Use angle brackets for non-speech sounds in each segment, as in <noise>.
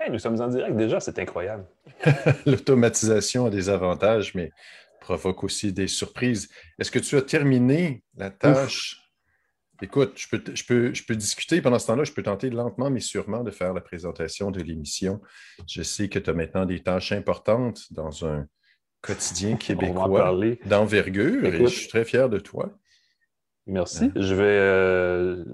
Hey, nous sommes en direct déjà, c'est incroyable. <laughs> L'automatisation a des avantages, mais provoque aussi des surprises. Est-ce que tu as terminé la tâche? Écoute, je peux, je, peux, je peux discuter pendant ce temps-là, je peux tenter lentement mais sûrement de faire la présentation de l'émission. Je sais que tu as maintenant des tâches importantes dans un quotidien <laughs> québécois d'envergure et je suis très fier de toi. Merci. Hein? Je vais. Euh,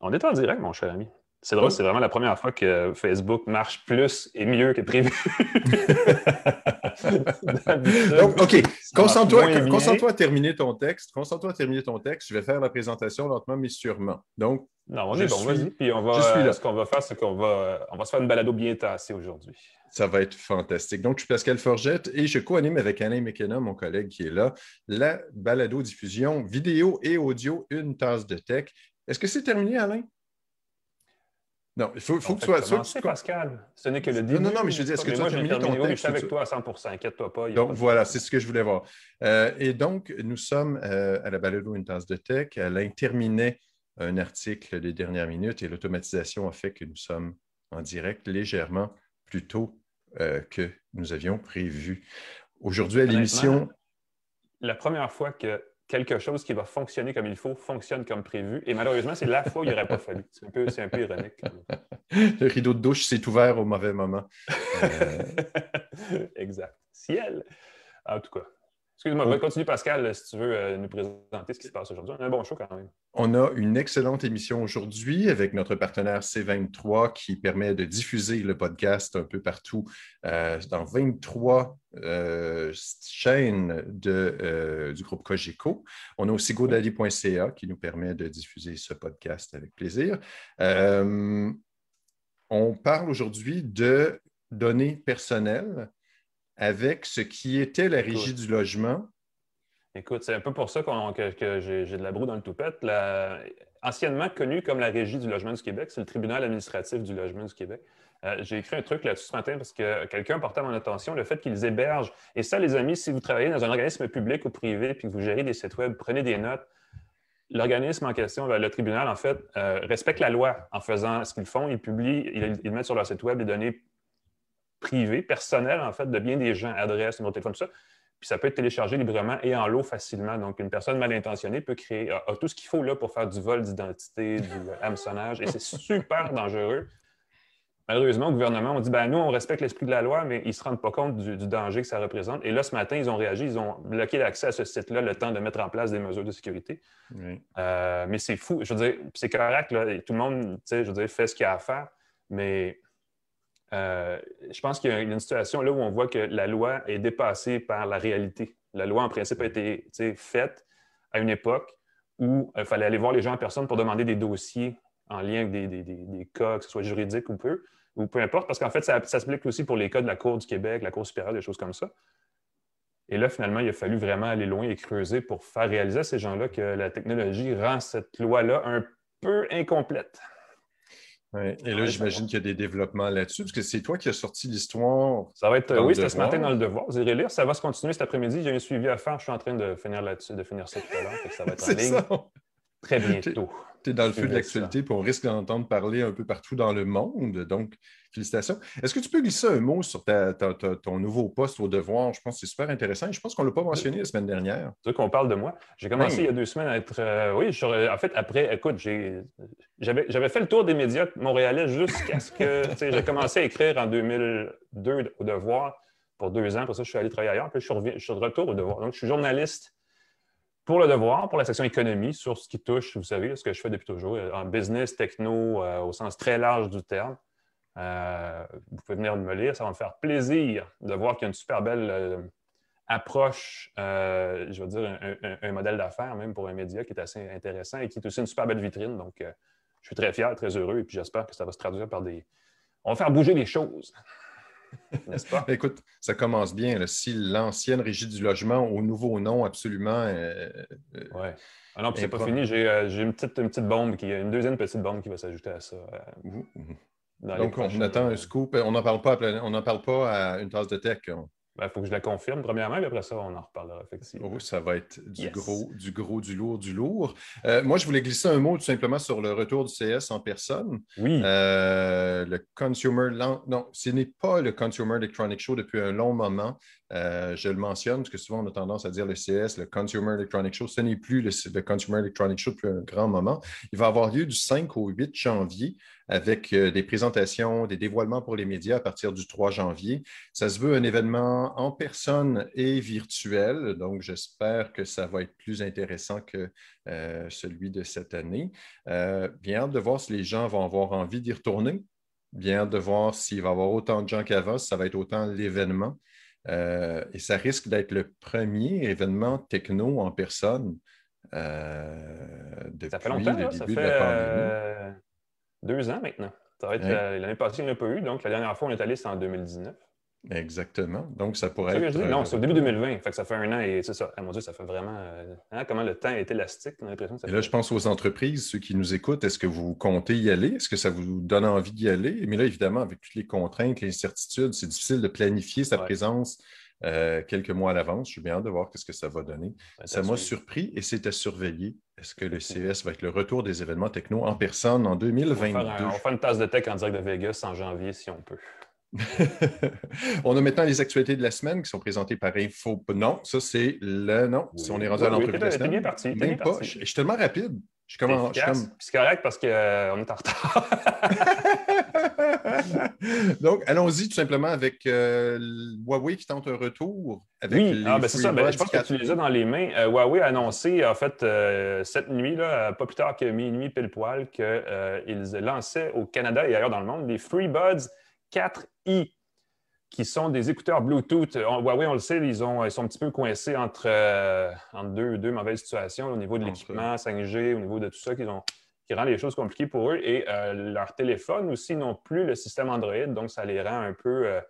on est en direct, mon cher ami. C'est drôle, c'est vraiment la première fois que Facebook marche plus et mieux que prévu. <laughs> Donc, OK, concentre-toi à terminer ton texte. Concentre-toi à terminer ton texte. Je vais faire la présentation lentement, mais sûrement. Donc, non, on est bon, vas-y. Puis on va, ce qu'on va faire, c'est qu'on va, on va se faire une balado bien tassée aujourd'hui. Ça va être fantastique. Donc, je suis Pascal Forgette et je co-anime avec Alain McKenna, mon collègue qui est là, la balado-diffusion vidéo et audio, une tasse de tech. Est-ce que c'est terminé, Alain? Non, il faut, que tu sois. Commencer, Pascal. Ce n'est que le début. Non, non, mais je veux dire, est-ce que tu as terminé ton texte? je suis avec toi à 100% inquiète-toi pas. Donc, voilà, c'est ce que je voulais voir. Euh, et donc, nous sommes euh, à la balado Une tasse de tech. Alain terminait un article des dernières minutes et l'automatisation a fait que nous sommes en direct légèrement plus tôt euh, que nous avions prévu. Aujourd'hui, à l'émission. La première fois que quelque chose qui va fonctionner comme il faut fonctionne comme prévu. Et malheureusement, c'est la fois où il n'aurait pas <laughs> fallu. C'est un, peu, un peu ironique. Le rideau de douche s'est ouvert au mauvais moment. Euh, <laughs> exact. Ciel. En tout cas, Excuse-moi, va continuer, Pascal, si tu veux euh, nous présenter ce qui se passe aujourd'hui. On a un bon show quand même. On a une excellente émission aujourd'hui avec notre partenaire C23 qui permet de diffuser le podcast un peu partout euh, dans 23 euh, chaînes de, du groupe Cogeco. On a aussi godaddy.ca qui nous permet de diffuser ce podcast avec plaisir. on parle aujourd'hui de données personnelles avec ce qui était la régie du logement? Écoute, c'est un peu pour ça que, j'ai de la broue dans le toupette. La, anciennement connu comme la Régie du logement du Québec, c'est le tribunal administratif du logement du Québec. Euh, j'ai écrit un truc là-dessus ce matin parce que quelqu'un portait à mon attention le fait qu'ils hébergent. Et ça, les amis, si vous travaillez dans un organisme public ou privé puis que vous gérez des sites web, prenez des notes. L'organisme en question, le tribunal, en fait, euh, respecte la loi en faisant ce qu'ils font. Ils publient, ils mettent sur leur site web des données privé, personnel, en fait, de bien des gens, adresse, numéro de téléphone, tout ça. Puis ça peut être téléchargé librement et en lot facilement. Donc, une personne mal intentionnée peut créer a, tout ce qu'il faut là pour faire du vol d'identité, du <laughs> hameçonnage, et c'est super dangereux. Malheureusement, au gouvernement, on dit ben nous, on respecte l'esprit de la loi, mais ils ne se rendent pas compte du, danger que ça représente. Et là, ce matin, ils ont réagi, ils ont bloqué l'accès à ce site-là le temps de mettre en place des mesures de sécurité. Euh, mais c'est fou. Je veux dire, c'est correct, là, tout le monde, je veux dire, fait ce qu'il a à faire, mais euh, je pense qu'il y a une situation là où on voit que la loi est dépassée par la réalité. La loi, en principe, a été faite à une époque où il fallait aller voir les gens en personne pour demander des dossiers en lien avec des, cas, que ce soit juridiques ou peu, ou peu importe, parce qu'en fait, ça s'applique aussi pour les cas de la Cour du Québec, la Cour supérieure, des choses comme ça. Et là, finalement, il a fallu vraiment aller loin et creuser pour faire réaliser à ces gens-là que la technologie rend cette loi-là un peu incomplète. Et là, j'imagine qu'il y a des développements là-dessus, parce que c'est toi qui as sorti l'histoire. Ça va être, oui, c'était ce matin dans le devoir. Vous irez lire. Ça va se continuer cet après-midi. J'ai un suivi à faire. Je suis en train de finir là-dessus, de finir ça tout à l'heure. Ça va être en <laughs> ligne ça. Très bientôt tu es dans le feu de l'actualité, puis on risque d'entendre parler un peu partout dans le monde. Donc, félicitations. Est-ce que tu peux glisser un mot sur ton nouveau poste au devoir? Je pense que c'est super intéressant. Je pense qu'on ne l'a pas mentionné la semaine dernière. Tu veux qu'on parle de moi? J'ai commencé il y a deux semaines à être. Euh, oui, en fait, après, écoute, j'avais fait le tour des médias montréalais jusqu'à ce que j'ai commencé à écrire en 2002 au devoir pour deux ans. Pour ça, je suis allé travailler ailleurs. Puis je suis, je suis de retour au devoir. Donc, je suis journaliste pour le devoir, pour la section économie, sur ce qui touche, vous savez, ce que je fais depuis toujours, euh, en business, techno, euh, au sens très large du terme. Euh, vous pouvez venir me lire, ça va me faire plaisir de voir qu'il y a une super belle approche, je veux dire, un, modèle d'affaires même pour un média qui est assez intéressant et qui est aussi une super belle vitrine. Donc, je suis très fier, très heureux et puis j'espère que ça va se traduire par des... On va faire bouger les choses. <laughs> N'est-ce pas? Écoute, ça commence bien. Si l'ancienne régie du logement au nouveau nom, absolument. Euh, euh, oui. Ah non, puis c'est pas fini. Euh, j'ai une, petite, une petite bombe, qui, une deuxième petite bombe qui va s'ajouter à ça. Donc, on attend un scoop. On n'en parle, pas à, on parle pas à une tasse de tech. Il faut que je la confirme premièrement, mais après ça, on en reparlera effectivement. Oh, ça va être du gros, du gros, du lourd, du lourd. Euh, moi, je voulais glisser un mot tout simplement sur le retour du CS en personne. Oui. Euh, le Consumer. Non, ce n'est pas le Consumer Electronic Show depuis un long moment. Euh, je le mentionne parce que souvent on a tendance à dire le CS, le Consumer Electronic Show. Ce n'est plus le, Consumer Electronic Show depuis un grand moment. Il va avoir lieu du 5 au 8 janvier avec euh, des présentations, des dévoilements pour les médias à partir du 3 janvier. Ça se veut un événement en personne et virtuel, donc j'espère que ça va être plus intéressant que euh, celui de cette année. bien de voir si les gens vont avoir envie d'y retourner. Bien de voir s'il va y avoir autant de gens qu'avant, si ça va être autant l'événement. Euh, et ça risque d'être le premier événement techno en personne euh, depuis ça fait longtemps, le début de la pandémie. Euh, deux ans maintenant. L'année passée, il n'y en a pas eu. Donc, la dernière fois, on est allé, c'était en 2019. Exactement. Donc, ça pourrait être. non, c'est au début 2020. Fait que ça fait un an et c'est ça. Ah, mon Dieu, ça fait vraiment. Hein, comment le temps est élastique. On a l'impression et là, je pense aux entreprises, ceux qui nous écoutent. Est-ce que vous comptez y aller? Est-ce que ça vous donne envie d'y aller? Mais là, évidemment, avec toutes les contraintes, les incertitudes, c'est difficile de planifier sa présence euh, quelques mois à l'avance. Je suis bien hâte de voir ce que ça va donner. ça m'a surpris et c'est à surveiller. Est-ce que le CES va être le retour des événements techno en personne en 2022? On va faire, une tasse de tech en direct de Vegas en janvier si on peut. <laughs> on a maintenant les actualités de la semaine qui sont présentées par Info. Non, ça c'est le. Non, si on est rendu à l'entrevue de la semaine. bien parti. Bien pas. Je, suis tellement rapide. Je suis comme. C'est correct parce qu'on euh, est en retard. <laughs> Donc, allons-y tout simplement avec euh, Huawei qui tente un retour. Avec oui, ah, ben, c'est ça. Ben, je pense que tu les as dans les mains. Euh, Huawei a annoncé, en fait, cette nuit, là, pas plus tard que minuit pile poil, qu'ils lançaient au Canada et ailleurs dans le monde des FreeBuds 4i, qui sont des écouteurs Bluetooth. Huawei, on le sait, ils, ont, ils sont un petit peu coincés entre, euh, deux, deux, mauvaises situations au niveau de l'équipement 5G, au niveau de tout ça, qui, ont, qui rend les choses compliquées pour eux. Et euh, leurs téléphones aussi n'ont plus le système Android, donc ça les rend un peu. Euh,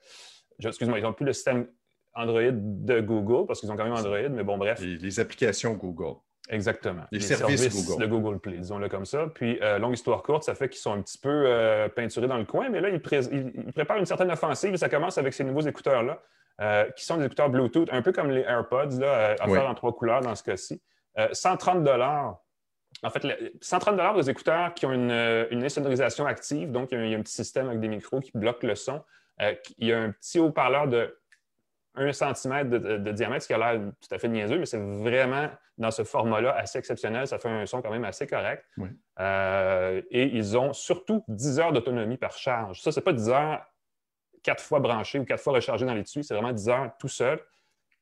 excuse-moi, ils n'ont plus le système Android de Google, parce qu'ils ont quand même Android, mais bon, bref. les applications Google. Exactement. Les, services, de Google Play, disons-le comme ça. Puis, euh, longue histoire courte, ça fait qu'ils sont un petit peu euh, peinturés dans le coin, mais là, ils, préparent une certaine offensive et ça commence avec ces nouveaux écouteurs-là, euh, qui sont des écouteurs Bluetooth, un peu comme les AirPods, là, à faire en trois couleurs dans ce cas-ci. 130 en fait, 130 des écouteurs qui ont une, une insonorisation active, donc il y, a un, petit système avec des micros qui bloquent le son. il y a un petit haut-parleur de un centimètre de, diamètre, ce qui a l'air tout à fait niaiseux, mais c'est vraiment dans ce format-là assez exceptionnel. Ça fait un son quand même assez correct. Euh, et ils ont surtout 10 heures d'autonomie par charge. Ça, ce n'est pas 10 heures quatre fois branchées ou quatre fois rechargées dans l'étui, c'est vraiment 10 heures tout seul.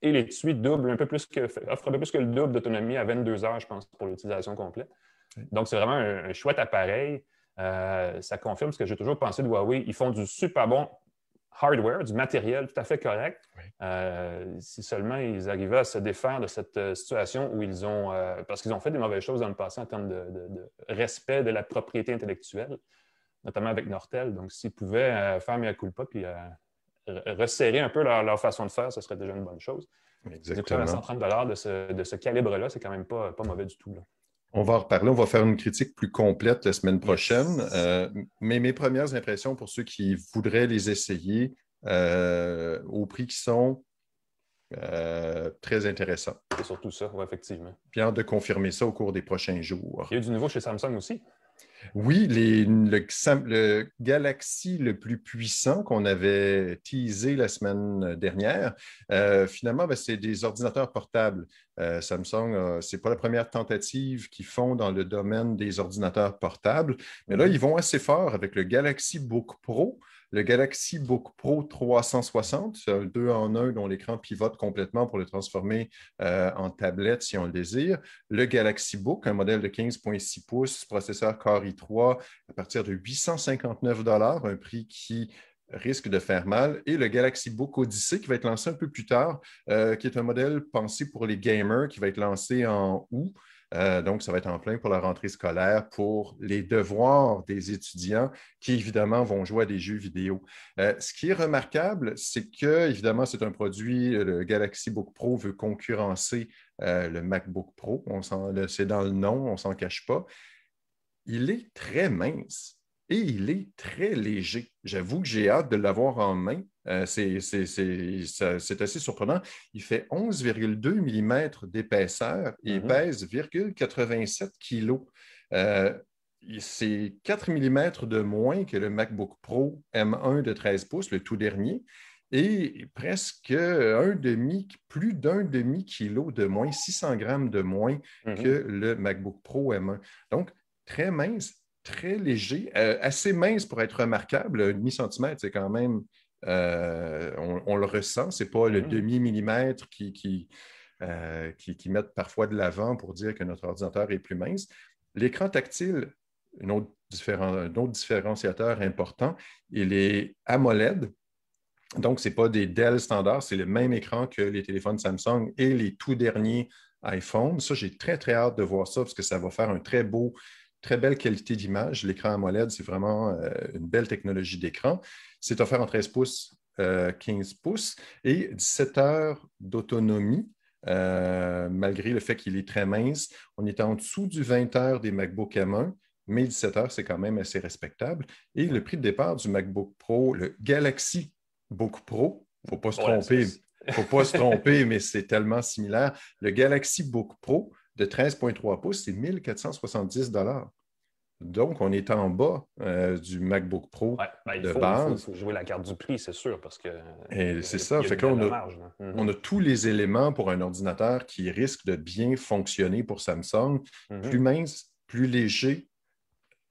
Et l'étui double un peu plus que, offre un peu plus que le double d'autonomie à 22 heures, je pense, pour l'utilisation complète. Donc, c'est vraiment un, chouette appareil. Euh, ça confirme ce que j'ai toujours pensé de Huawei. Ils font du super bon hardware, du matériel tout à fait correct. Euh, si seulement ils arrivaient à se défaire de cette euh, situation où ils ont, euh, parce qu'ils ont fait des mauvaises choses dans le passé en termes de, respect de la propriété intellectuelle, notamment avec Nortel. Donc, s'ils pouvaient faire mieux culpa puis resserrer un peu leur, façon de faire, ce serait déjà une bonne chose. Exactement. 130 de ce, de ce calibre-là, c'est quand même pas, pas mauvais du tout. Là. On va en reparler, on va faire une critique plus complète la semaine prochaine. Euh, mais mes premières impressions pour ceux qui voudraient les essayer euh, au prix qui sont euh, très intéressants. C'est surtout ça, oui, effectivement. Bien de confirmer ça au cours des prochains jours. Il y a du nouveau chez Samsung aussi. Oui, le, Galaxy le plus puissant qu'on avait teasé la semaine dernière, euh, finalement, ben, c'est des ordinateurs portables. Euh, Samsung, ce n'est pas la première tentative qu'ils font dans le domaine des ordinateurs portables, mais là, ils vont assez fort avec le Galaxy Book Pro. Le Galaxy Book Pro 360, c'est un 2 en 1 dont l'écran pivote complètement pour le transformer euh, en tablette si on le désire. Le Galaxy Book, un modèle de 15,6 pouces, processeur Core i3 à partir de 859 un prix qui risque de faire mal. Et le Galaxy Book Odyssey qui va être lancé un peu plus tard, euh, qui est un modèle pensé pour les gamers, qui va être lancé en août. Euh, donc, ça va être en plein pour la rentrée scolaire, pour les devoirs des étudiants qui, évidemment, vont jouer à des jeux vidéo. Euh, ce qui est remarquable, c'est que, évidemment, c'est un produit, le Galaxy Book Pro veut concurrencer euh, le MacBook Pro. C'est dans le nom, on ne s'en cache pas. Il est très mince. Et il est très léger. J'avoue que j'ai hâte de l'avoir en main. Euh, c'est assez surprenant. Il fait 11,2 mm d'épaisseur et mm-hmm. pèse 0,87 kg. Euh, c'est 4 mm de moins que le MacBook Pro M1 de 13 pouces, le tout dernier, et presque un demi, plus d'un demi-kilo de moins, 600 grammes de moins mm-hmm. que le MacBook Pro M1. Donc, très mince, très léger, euh, assez mince pour être remarquable. Un demi-centimètre, c'est quand même, euh, on, le ressent, ce n'est pas le mm-hmm. demi-millimètre qui, qui, euh, qui, qui mettent parfois de l'avant pour dire que notre ordinateur est plus mince. L'écran tactile, un autre, un autre différenciateur important, il est AMOLED. Donc, ce n'est pas des Dell standards, c'est le même écran que les téléphones Samsung et les tout derniers iPhones. Ça, j'ai très, très hâte de voir ça parce que ça va faire un très beau très belle qualité d'image. L'écran AMOLED, c'est vraiment euh, une belle technologie d'écran. C'est offert en 13 pouces, 15 euh, pouces et 17 heures d'autonomie. Euh, malgré le fait qu'il est très mince, on est en dessous du 20 heures des MacBook M1, mais 17 heures, c'est quand même assez respectable. Et le prix de départ du MacBook Pro, le Galaxy Book Pro, il ne faut pas se tromper, faut pas se <laughs> tromper, mais c'est tellement similaire. Le Galaxy Book Pro, de 13,3 pouces, c'est 1470 donc, on est en bas euh, du MacBook Pro ben, de base. Il faut, jouer la carte du prix, c'est sûr, parce que. c'est ça. Fait on, a, mhm. on a tous les éléments pour un ordinateur qui risque de bien fonctionner pour Samsung. Mhm. Plus mince, plus léger.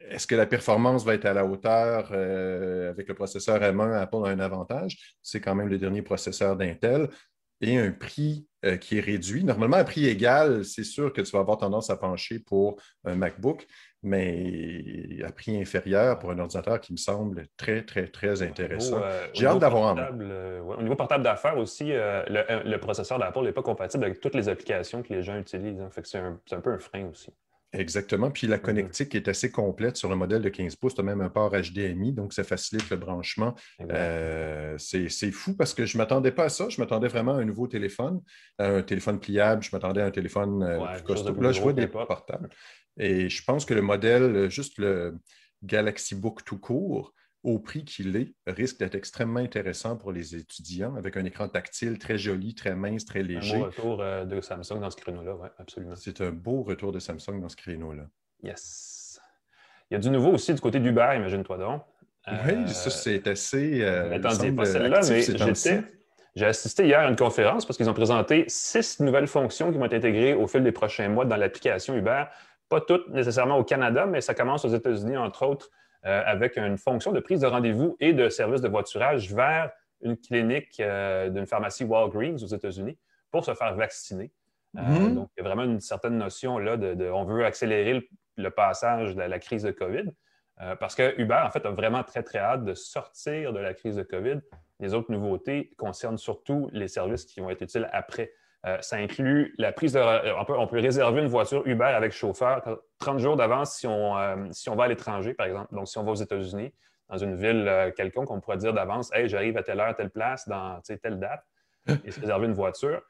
Est-ce que la performance va être à la hauteur euh, avec le processeur M1? Apple a un avantage? C'est quand même le dernier processeur d'Intel et un prix euh, qui est réduit. Normalement, à prix égal, c'est sûr que tu vas avoir tendance à pencher pour un MacBook, mais à prix inférieur pour un ordinateur qui me semble très, très, très intéressant. Euh, J'ai hâte d'avoir un. Euh, au niveau portable d'affaires aussi, le, processeur d'Apple n'est pas compatible avec toutes les applications que les gens utilisent. Hein. c'est un, peu un frein aussi. Exactement. Puis la mm-hmm. connectique est assez complète sur le modèle de 15 pouces. Tu as même un port HDMI, donc ça facilite le branchement. Euh, c'est fou parce que je ne m'attendais pas à ça. Je m'attendais vraiment à un nouveau téléphone, un téléphone pliable. Je m'attendais à un téléphone euh, plus costaud. Là, je vois des portables. Et je pense que le modèle, juste le Galaxy Book tout court, au prix qu'il est, risque d'être extrêmement intéressant pour les étudiants, avec un écran tactile très joli, très mince, très léger. Un beau retour euh, de Samsung dans ce créneau-là, oui, absolument. C'est un beau retour de Samsung dans ce créneau-là. Yes. Il y a du nouveau aussi du côté d'Uber, imagine-toi donc. oui, ça, c'est assez. Euh, pas celle-là, mais J'ai assisté hier à une conférence parce qu'ils ont présenté six nouvelles fonctions qui vont être intégrées au fil des prochains mois dans l'application Uber. Pas toutes nécessairement au Canada, mais ça commence aux États-Unis, entre autres, euh, avec une fonction de prise de rendez-vous et de service de voiturage vers une clinique euh, d'une pharmacie Walgreens aux États-Unis pour se faire vacciner. Euh, mm-hmm. donc, il y a vraiment une certaine notion là de, on veut accélérer le, passage de la, crise de COVID. parce que Uber, en fait, a vraiment très, très hâte de sortir de la crise de COVID. Les autres nouveautés concernent surtout les services qui vont être utiles après. Euh, ça inclut la prise de. Euh, on peut, réserver une voiture Uber avec chauffeur 30 jours d'avance si, on, euh, si on va à l'étranger, par exemple. Donc, si on va aux États-Unis, dans une ville quelconque, on pourrait dire d'avance Hey, j'arrive à telle heure, telle place, dans telle date, et se réserver une voiture.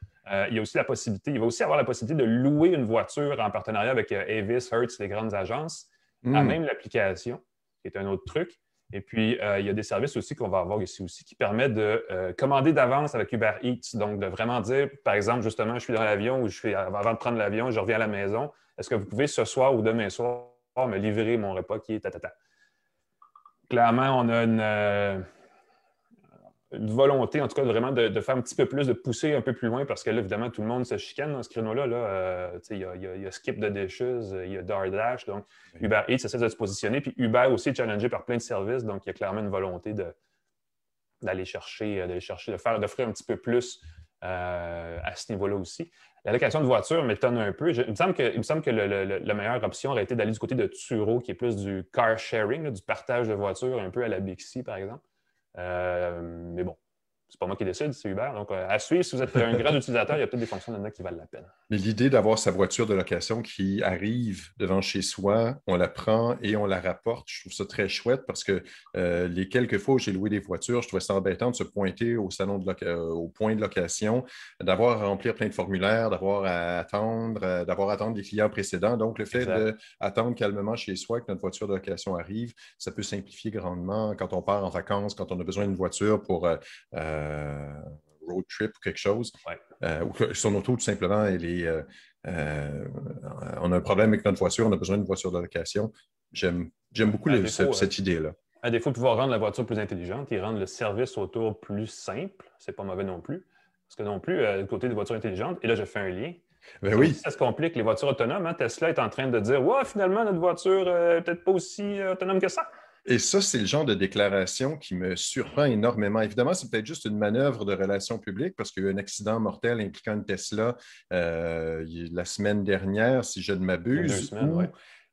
il y a aussi la possibilité, il va aussi avoir la possibilité de louer une voiture en partenariat avec Avis, Hertz, les grandes agences, à hmm. même l'application, qui est un autre truc. Et puis, euh, il y a des services aussi qu'on va avoir ici aussi qui permettent de euh, commander d'avance avec Uber Eats. Donc, de vraiment dire, par exemple, justement, je suis dans l'avion ou je suis avant de prendre l'avion, je reviens à la maison. Est-ce que vous pouvez ce soir ou demain soir me livrer mon repas qui est tatata? Clairement, on a une, euh, une volonté, en tout cas, vraiment de, faire un petit peu plus, de pousser un peu plus loin, parce que là, évidemment, tout le monde se chicane dans ce créneau-là. Euh, il, y a, Skip de Dishes, il y a DoorDash, donc Uber Eats essaie de se positionner, puis Uber aussi est challengé par plein de services, donc il y a clairement une volonté d'aller chercher, d'aller chercher, de faire, d'offrir un petit peu plus euh, à ce niveau-là aussi. La location de voiture m'étonne un peu. il me semble que, me semble que la meilleure option aurait été d'aller du côté de Turo, qui est plus du car sharing, du partage de voitures, un peu à la Bixi, par exemple. Euh, mais bon, c'est pas moi qui décide, c'est Uber. Donc, euh, à suivre, si vous êtes un grand <laughs> utilisateur, il y a peut-être des fonctions là-dedans qui valent la peine. Mais l'idée d'avoir sa voiture de location qui arrive devant chez soi, on la prend et on la rapporte, je trouve ça très chouette parce que euh, les quelques fois où j'ai loué des voitures, je trouvais ça embêtant de se pointer au salon de euh, au point de location, d'avoir à remplir plein de formulaires, d'avoir à attendre, d'avoir à attendre des clients précédents. Donc, le fait d'attendre calmement chez soi que notre voiture de location arrive, ça peut simplifier grandement quand on part en vacances, quand on a besoin d'une voiture pour euh, road trip ou quelque chose, euh, ou que son auto, tout simplement, elle est, euh, on a un problème avec notre voiture, on a besoin d'une voiture de location. J'aime beaucoup cette idée-là. À défaut de pouvoir rendre la voiture plus intelligente et rendre le service autour plus simple, c'est pas mauvais non plus. Parce que non plus, côté des voitures intelligentes, et là, je fais un lien. Ben oui. Ça se complique, les voitures autonomes. Hein. Tesla est en train de dire Ouais, finalement, notre voiture n'est peut-être pas aussi autonome que ça. Et ça, c'est le genre de déclaration qui me surprend énormément. Évidemment, c'est peut-être juste une manœuvre de relations publiques parce qu'il y a eu un accident mortel impliquant une Tesla euh, la semaine dernière, si je ne m'abuse.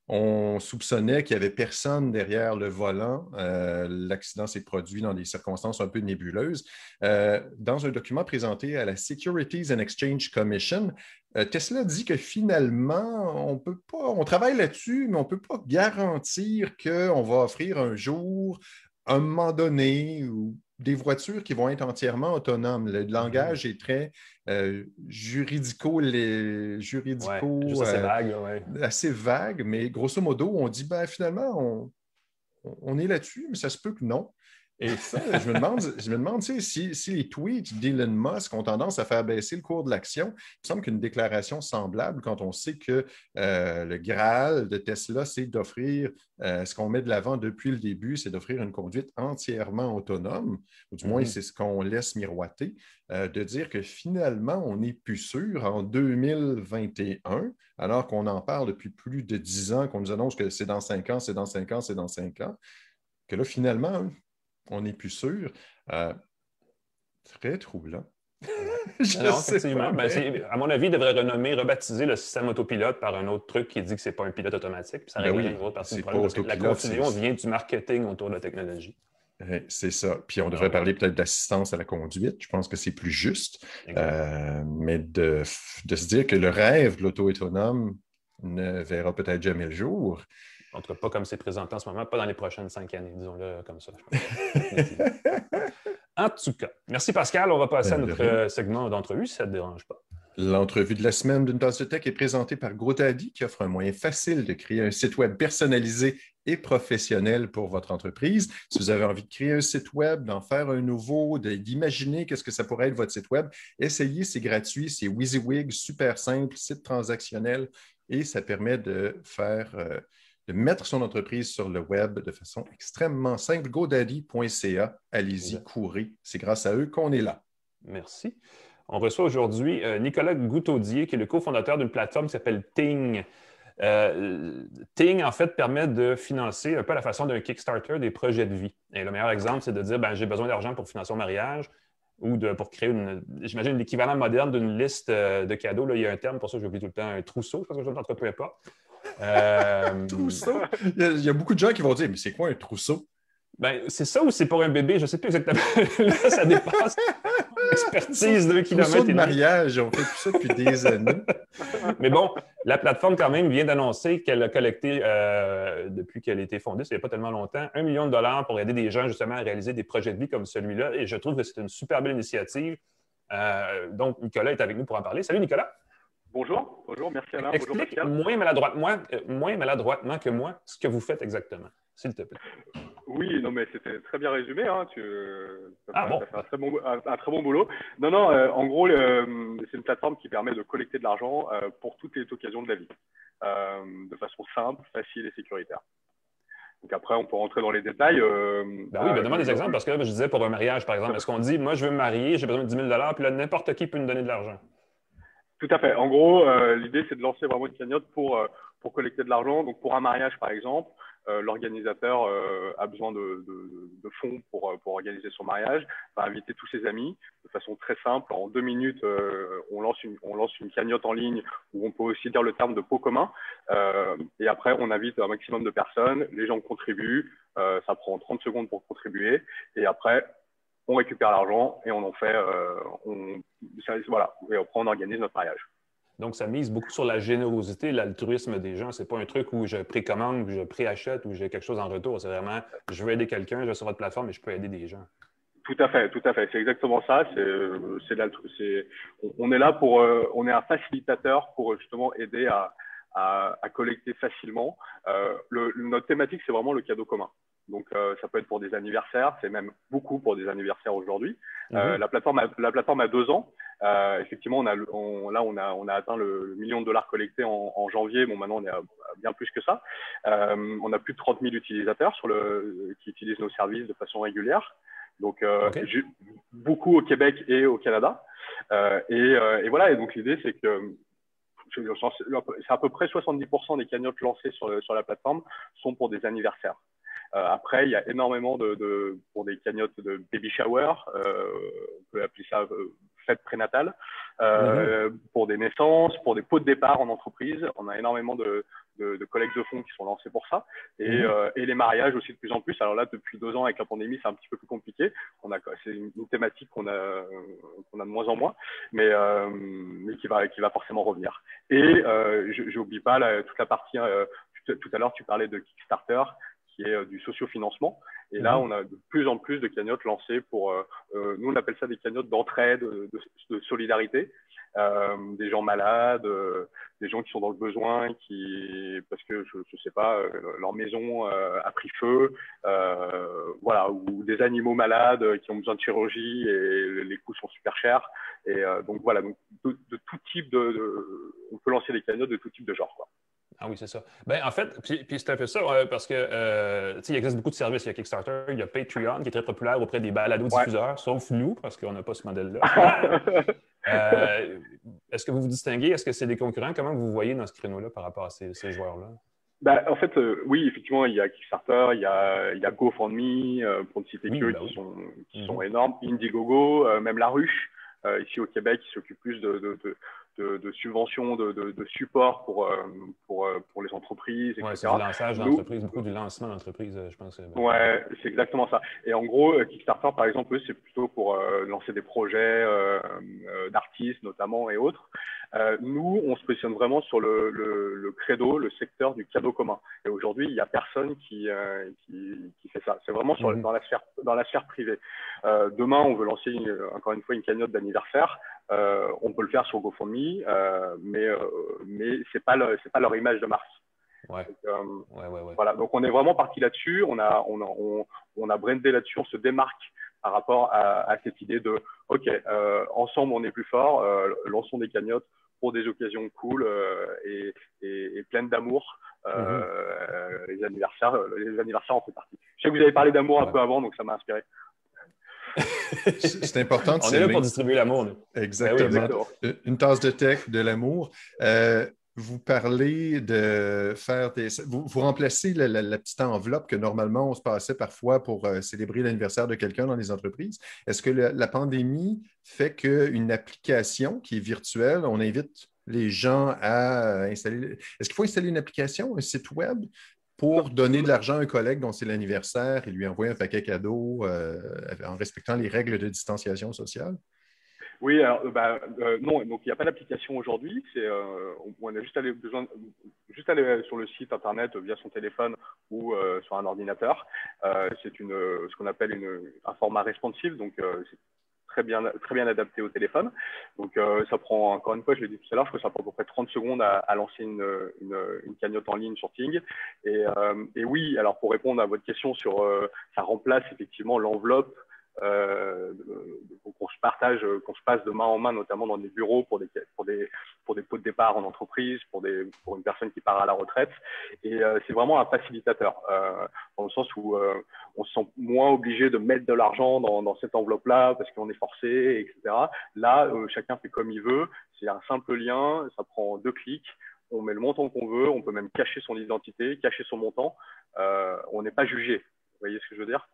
On soupçonnait qu'il n'y avait personne derrière le volant. Euh, l'accident s'est produit dans des circonstances un peu nébuleuses. Euh, dans un document présenté à la Securities and Exchange Commission, euh, Tesla dit que finalement, on peut pas, on travaille là-dessus, mais on ne peut pas garantir qu'on va offrir un jour, un moment donné, ou des voitures qui vont être entièrement autonomes. Le langage est très euh, juridico, les, juridico assez, vague, assez, vague, mais grosso modo, on dit ben, finalement, on, on est là-dessus, mais ça se peut que non. Et ça, je me demande, je me demande si, si, les tweets d'Elon Musk ont tendance à faire baisser le cours de l'action. Il me semble qu'une déclaration semblable, quand on sait que euh, le Graal de Tesla, c'est d'offrir euh, ce qu'on met de l'avant depuis le début, c'est d'offrir une conduite entièrement autonome, ou du moins mm-hmm. c'est ce qu'on laisse miroiter, euh, de dire que finalement, on n'est plus sûr en 2021, alors qu'on en parle depuis plus de dix ans, qu'on nous annonce que c'est dans cinq ans, c'est dans cinq ans, c'est dans cinq ans, que là, finalement, on n'est plus sûr. Euh, très troublant. <laughs> Ben, à mon avis, il devrait renommer, rebaptiser le système autopilote par un autre truc qui dit que ce n'est pas un pilote automatique. ça ben une autre partie du problème. la confusion vient du marketing autour de la technologie. C'est ça. Puis on devrait parler peut-être d'assistance à la conduite. Je pense que c'est plus juste. Euh, mais de, de, se dire que le rêve de l'auto autonome ne verra peut-être jamais le jour. En tout cas, pas comme c'est présenté en ce moment, pas dans les prochaines cinq années, disons-le comme ça. <laughs> en tout cas, merci Pascal. On va passer à ben, notre euh, segment d'entrevue, si ça ne te dérange pas. L'entrevue de la semaine d'une tasse de tech est présentée par GrowDaddy, qui offre un moyen facile de créer un site web personnalisé et professionnel pour votre entreprise. Si vous avez envie de créer un site web, d'en faire un nouveau, d'imaginer qu'est-ce que ça pourrait être votre site web, essayez, c'est gratuit, c'est WYSIWYG, super simple, site transactionnel et ça permet de faire euh, de mettre son entreprise sur le web de façon extrêmement simple. GoDaddy.ca, allez-y, courez. C'est grâce à eux qu'on est là. Merci. On reçoit aujourd'hui euh, Nicolas Goutaudier, qui est le cofondateur d'une plateforme qui s'appelle Ting. Euh, Ting, en fait, permet de financer un peu à la façon d'un Kickstarter des projets de vie. Et le meilleur exemple, c'est de dire ben, j'ai besoin d'argent pour financer mon mariage ou de, pour créer une, j'imagine, l'équivalent moderne d'une liste euh, de cadeaux. Là, il y a un terme pour ça, j'oublie tout le temps, un trousseau, je pense que je ne peu pas. Euh, trousseau? Il y, a, beaucoup de gens qui vont dire, mais c'est quoi un trousseau? Ben, c'est ça ou c'est pour un bébé? Je ne sais plus exactement. <laughs> Là, ça dépasse l'expertise d'un kilomètre. de mariage, on fait tout ça depuis des années. Mais bon, la plateforme, quand même, vient d'annoncer qu'elle a collecté, euh, depuis qu'elle a été fondée, il n'y a pas tellement longtemps, un million de dollars pour aider des gens justement à réaliser des projets de vie comme celui-là. Et je trouve que c'est une super belle initiative. Euh, donc, Nicolas est avec nous pour en parler. Salut, Nicolas. Bonjour, bonjour, merci Alain. Explique moins, maladroitement, euh, moins maladroitement que moi ce que vous faites exactement, s'il te plaît. Oui, non, mais c'était très bien résumé. Hein. Tu ah, bon. fait un très, bon, un, très bon boulot. Non, non, euh, en gros, c'est une plateforme qui permet de collecter de l'argent euh, pour toutes les occasions de la vie, de façon simple, facile et sécuritaire. Donc après, on peut rentrer dans les détails. ben oui, ben donne des exemples, parce que je disais pour un mariage, par exemple, est-ce qu'on dit, moi, je veux me marier, j'ai besoin de 10 000 puis là, n'importe qui peut me donner de l'argent? Tout à fait. En gros, euh, l'idée, c'est de lancer vraiment une cagnotte pour, euh, pour collecter de l'argent. Donc, pour un mariage, par exemple, euh, l'organisateur a besoin de, de, fonds pour, pour, organiser son mariage, va inviter tous ses amis de façon très simple. En deux minutes, on, lance une, on lance une cagnotte en ligne où on peut aussi dire le terme de pot commun. et après, on invite un maximum de personnes. Les gens contribuent. ça prend 30 secondes pour contribuer. Et après, on récupère l'argent et on en fait, on, voilà, et après on organise notre mariage. Donc, ça mise beaucoup sur la générosité, l'altruisme des gens. Ce n'est pas un truc où je précommande, où je préachète, où j'ai quelque chose en retour. C'est vraiment, je veux aider quelqu'un, je vais sur votre plateforme et je peux aider des gens. Tout à fait, tout à fait. C'est exactement ça. C'est, on est là pour, euh, on est un facilitateur pour justement aider à, collecter facilement. Euh, notre thématique, c'est vraiment le cadeau commun. Donc, euh, ça peut être pour des anniversaires, c'est même beaucoup pour des anniversaires aujourd'hui. Mhm. la, plateforme a, la plateforme a deux ans. effectivement, on a, là, on a, on a atteint le, million de dollars collectés en, janvier. Bon, maintenant, on est à, bien plus que ça. on a plus de 30 000 utilisateurs sur le, qui utilisent nos services de façon régulière. Donc, euh, beaucoup au Québec et au Canada. Euh, euh, et, voilà, et donc l'idée, c'est que c'est à peu près 70% des cagnottes lancées sur, sur la plateforme sont pour des anniversaires. Après, il y a énormément de, pour des cagnottes de baby shower, on peut appeler ça fête prénatale, mhm. pour des naissances, pour des pots de départ en entreprise. On a énormément de, de, de, collectes de fonds qui sont lancés pour ça. Et, mhm. euh, et, les mariages aussi de plus en plus. Alors là, depuis deux ans avec la pandémie, c'est un petit peu plus compliqué. On a, c'est une, thématique qu'on a, qu'on a de moins en moins, mais, euh, mais qui va, qui va forcément revenir. Et euh, j'oublie pas toute la partie. Euh, tout, à l'heure, tu parlais de Kickstarter qui est euh, du sociofinancement. Et là, mhm. on a de plus en plus de cagnottes lancées pour, nous on appelle ça des cagnottes d'entraide, de, de, solidarité. Euh, des gens malades, euh, des gens qui sont dans le besoin, qui parce que je, ne sais pas, euh, leur maison a pris feu, voilà, ou des animaux malades qui ont besoin de chirurgie et les coûts sont super chers. Et donc voilà, donc de, tout type de, on peut lancer des cagnottes de tout type de genre. Quoi. Ah oui, c'est ça. Ben, en fait, puis, c'est un peu ça, parce que il existe beaucoup de services. Il y a Kickstarter, il y a Patreon qui est très populaire auprès des balados-diffuseurs, sauf nous, parce qu'on n'a pas ce modèle-là. <laughs> Euh, est-ce que vous vous distinguez? Est-ce que c'est des concurrents? Comment vous voyez dans ce créneau-là par rapport à ces, joueurs-là? Ben, en fait, euh, oui, effectivement, il y a Kickstarter, il y a, il y a GoFundMe, euh, pour ne citer que, bah qui, sont, qui sont mhm. énormes, Indiegogo, même La Ruche, ici au Québec, qui s'occupe plus de, de, subventions, de, de, support pour, euh, pour, euh, pour les entreprises, etc. c'est du lançage d'entreprise, beaucoup du lancement d'entreprise, je pense. Ouais, c'est exactement ça. Et en gros, euh, Kickstarter, par exemple, c'est plutôt pour lancer des projets d'artistes, notamment, et autres. nous, on se positionne vraiment sur le, le, credo, le secteur du cadeau commun. Et aujourd'hui, il n'y a personne qui, qui, qui, fait ça. C'est vraiment sur, mhm. dans, la sphère, dans la sphère privée. demain, on veut lancer, encore une fois, une cagnotte d'anniversaire. Euh, on peut le faire sur GoFundMe, euh, mais euh, mais c'est pas c'est pas leur image de marque. Ouais. Voilà, donc on est vraiment parti là-dessus. On a on a on, on a brandé là-dessus. On se démarque par rapport à, cette idée de ok, ensemble on est plus fort. lançons des cagnottes pour des occasions cool et, et, pleines d'amour. Mm-hmm. Les anniversaires, les anniversaires en fait partie. Je sais que vous avez parlé d'amour un peu avant, donc ça m'a inspiré. C'est important de On est là pour distribuer l'amour. Exactement. Ben Une tasse de tech, de l'amour. Euh, vous parlez de faire des. Vous, remplacez la, petite enveloppe que normalement on se passait parfois pour euh, célébrer l'anniversaire de quelqu'un dans les entreprises. Est-ce que la pandémie fait qu'une application qui est virtuelle, on invite les gens à installer. Est-ce qu'il faut installer une application, un site web? Pour donner de l'argent à un collègue dont c'est l'anniversaire et lui envoyer un paquet cadeau euh, en respectant les règles de distanciation sociale? Oui, alors bah, euh, non, donc il n'y a pas d'application aujourd'hui. C'est, euh, on, a juste besoin, juste sur le site internet via son téléphone ou sur un ordinateur. c'est une, ce qu'on appelle une, un format responsive, donc très bien, très bien adapté au téléphone. Donc, euh, ça prend, encore une fois, je l'ai dit tout à l'heure, je crois que ça prend à peu près 30 secondes à, lancer une, une, cagnotte en ligne sur Ting. Et, euh, et, oui, alors pour répondre à votre question sur, euh, ça remplace effectivement l'enveloppe euh, qu'on se partage, qu'on se passe de main en main, notamment dans des bureaux pour des, pour des, pour des pots de départ en entreprise, pour, des, pour une personne qui part à la retraite. Et euh, c'est vraiment un facilitateur, euh, dans le sens où euh, on se sent moins obligé de mettre de l'argent dans, dans, cette enveloppe-là parce qu'on est forcé, etc. Là, euh, chacun fait comme il veut. C'est un simple lien, ça prend deux clics on met le montant qu'on veut, on peut même cacher son identité, cacher son montant. Euh, on n'est pas jugé. Vous voyez ce que je veux dire?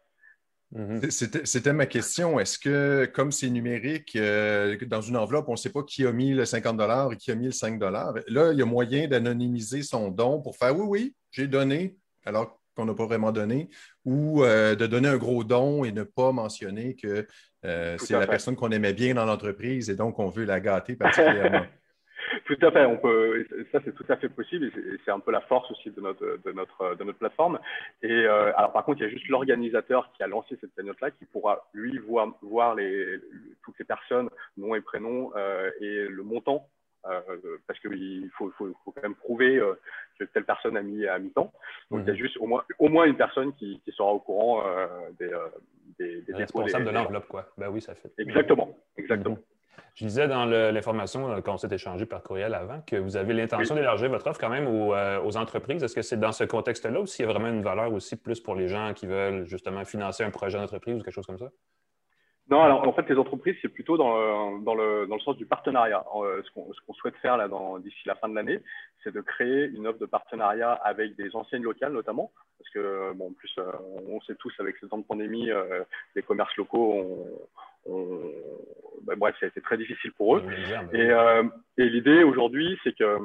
Mhm. C'était ma question. Est-ce que, comme c'est numérique, euh, dans une enveloppe, on ne sait pas qui a mis le 50 et qui a mis le 5 là, il y a moyen d'anonymiser son don pour faire oui, oui, j'ai donné, alors qu'on n'a pas vraiment donné, ou euh, de donner un gros don et ne pas mentionner que euh, c'est la personne qu'on aimait bien dans l'entreprise et donc on veut la gâter particulièrement. <laughs> tout à fait, on peut, ça c'est tout à fait possible et c'est un peu la force aussi de notre, de notre, de notre plateforme. Et euh, alors par contre, il y a juste l'organisateur qui a lancé cette cagnotte-là qui pourra lui voir, voir les, toutes les personnes, nom et prénom et le montant euh, parce qu'il faut, faut, faut, quand même prouver euh, que telle personne a mis à mi-temps. Donc, il y a mhm. juste au moins, au moins une personne qui, qui sera au courant euh, des, des, des Responsable de l'enveloppe, quoi. Ben oui, ça fait. Exactement, exactement. Mhm. Je disais dans l'information quand on s'est échangé par courriel avant que vous avez l'intention d'élargir votre offre quand même aux, aux entreprises. Est-ce que c'est dans ce contexte-là ou s'il y a vraiment une valeur aussi plus pour les gens qui veulent justement financer un projet d'entreprise ou quelque chose comme ça? Non, alors en fait, les entreprises, c'est plutôt dans, dans, le, dans, le, sens du partenariat. Euh, ce qu'on souhaite faire là d'ici la fin de l'année, c'est de créer une offre de partenariat avec des enseignes locales notamment, parce que bon, en plus, euh, on sait tous avec ce temps de pandémie, euh, les commerces locaux ont, ont ben, bref, ça a été très difficile pour eux. Et, et l'idée aujourd'hui, c'est que